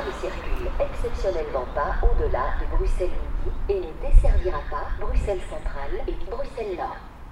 ne circule exceptionnellement pas au-delà de Bruxelles Midi et ne desservira pas Bruxelles Centrale et Bruxelles Nord.